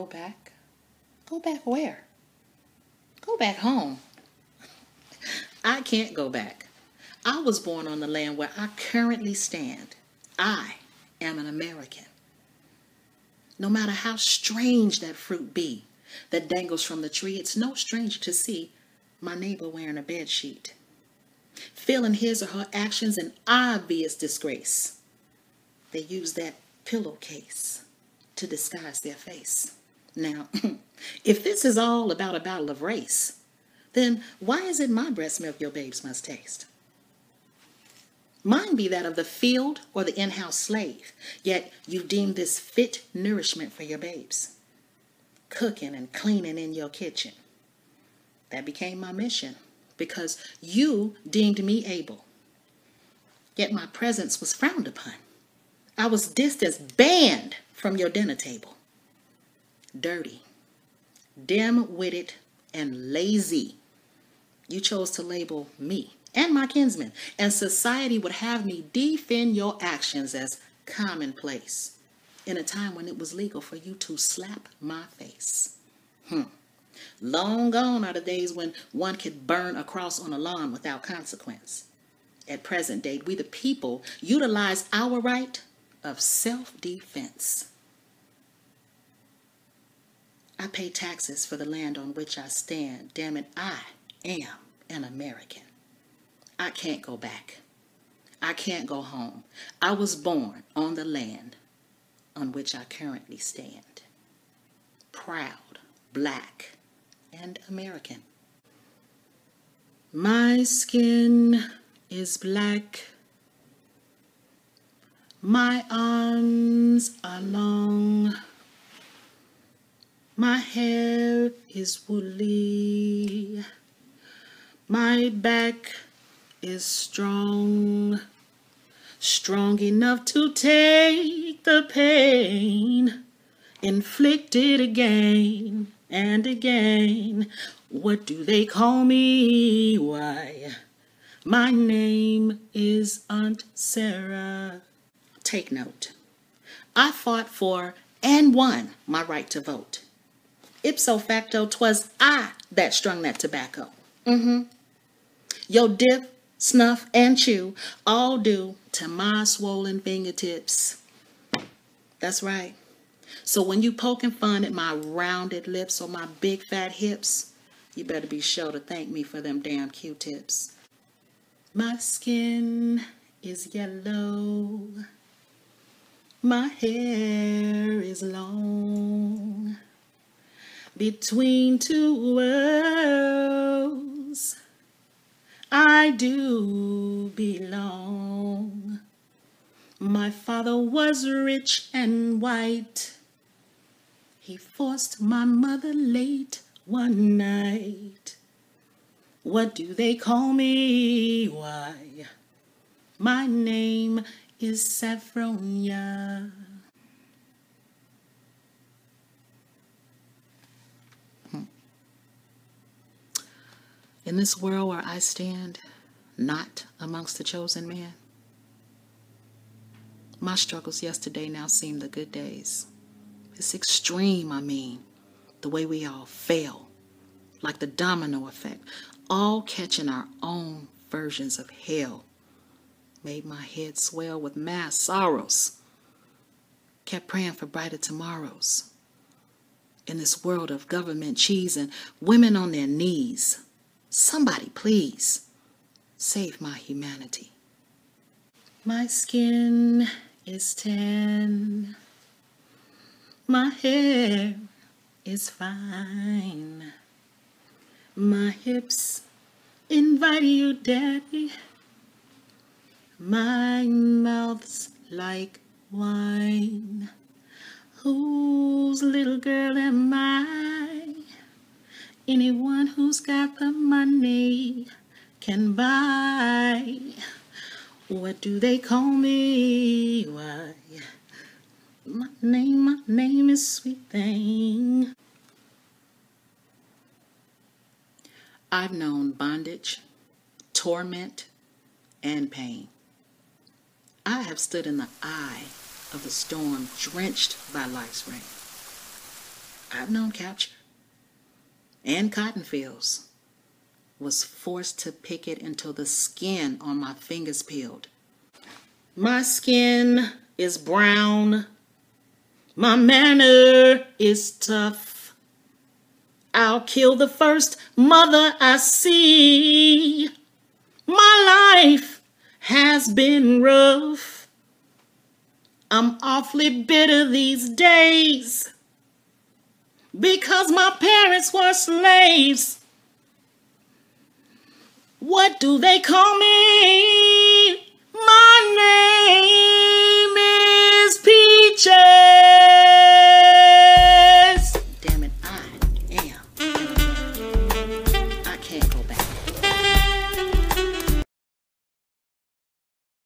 back Go back where? Go back home. I can't go back. I was born on the land where I currently stand. I am an American. No matter how strange that fruit be that dangles from the tree, it's no stranger to see my neighbor wearing a bed sheet, feeling his or her actions an obvious disgrace. They use that pillowcase to disguise their face. Now, if this is all about a battle of race, then why is it my breast milk your babes must taste? Mine be that of the field or the in-house slave, yet you deem this fit nourishment for your babes. Cooking and cleaning in your kitchen. That became my mission because you deemed me able. Yet my presence was frowned upon. I was distance banned from your dinner table. Dirty, dim-witted, and lazy. You chose to label me and my kinsmen, and society would have me defend your actions as commonplace in a time when it was legal for you to slap my face. Hmm. Long gone are the days when one could burn a cross on a lawn without consequence. At present date, we the people utilize our right of self-defense. I pay taxes for the land on which I stand. Damn it, I am an American. I can't go back. I can't go home. I was born on the land on which I currently stand. Proud, black, and American. My skin is black. My arms are long. My hair is woolly. My back is strong, strong enough to take the pain inflicted again and again. What do they call me? Why, my name is Aunt Sarah. Take note. I fought for and won my right to vote. Ipso facto, 'twas I that strung that tobacco. Mm-hmm. Your dip snuff, and chew, all due to my swollen fingertips. That's right. So when you poking fun at my rounded lips or my big fat hips, you better be sure to thank me for them damn Q-tips. My skin is yellow. My hair is long. Between two worlds. I do belong. My father was rich and white. He forced my mother late one night. What do they call me? Why, my name is Saffronia. In this world where I stand, not amongst the chosen man, my struggles yesterday now seem the good days. It's extreme, I mean, the way we all fail, like the domino effect, all catching our own versions of hell. Made my head swell with mass sorrows. Kept praying for brighter tomorrows. In this world of government cheese and women on their knees, Somebody, please, save my humanity. My skin is tan. My hair is fine. My hips invite you, Daddy. My mouth's like wine. Whose little girl am I? Anyone who's got the money can buy. What do they call me? Why? My name, my name is Sweet Thing. I've known bondage, torment, and pain. I have stood in the eye of the storm drenched by life's rain. I've known capture and cotton fields was forced to pick it until the skin on my fingers peeled. My skin is brown. My manner is tough. I'll kill the first mother I see. My life has been rough. I'm awfully bitter these days because my parents were slaves. What do they call me? My name is Peaches.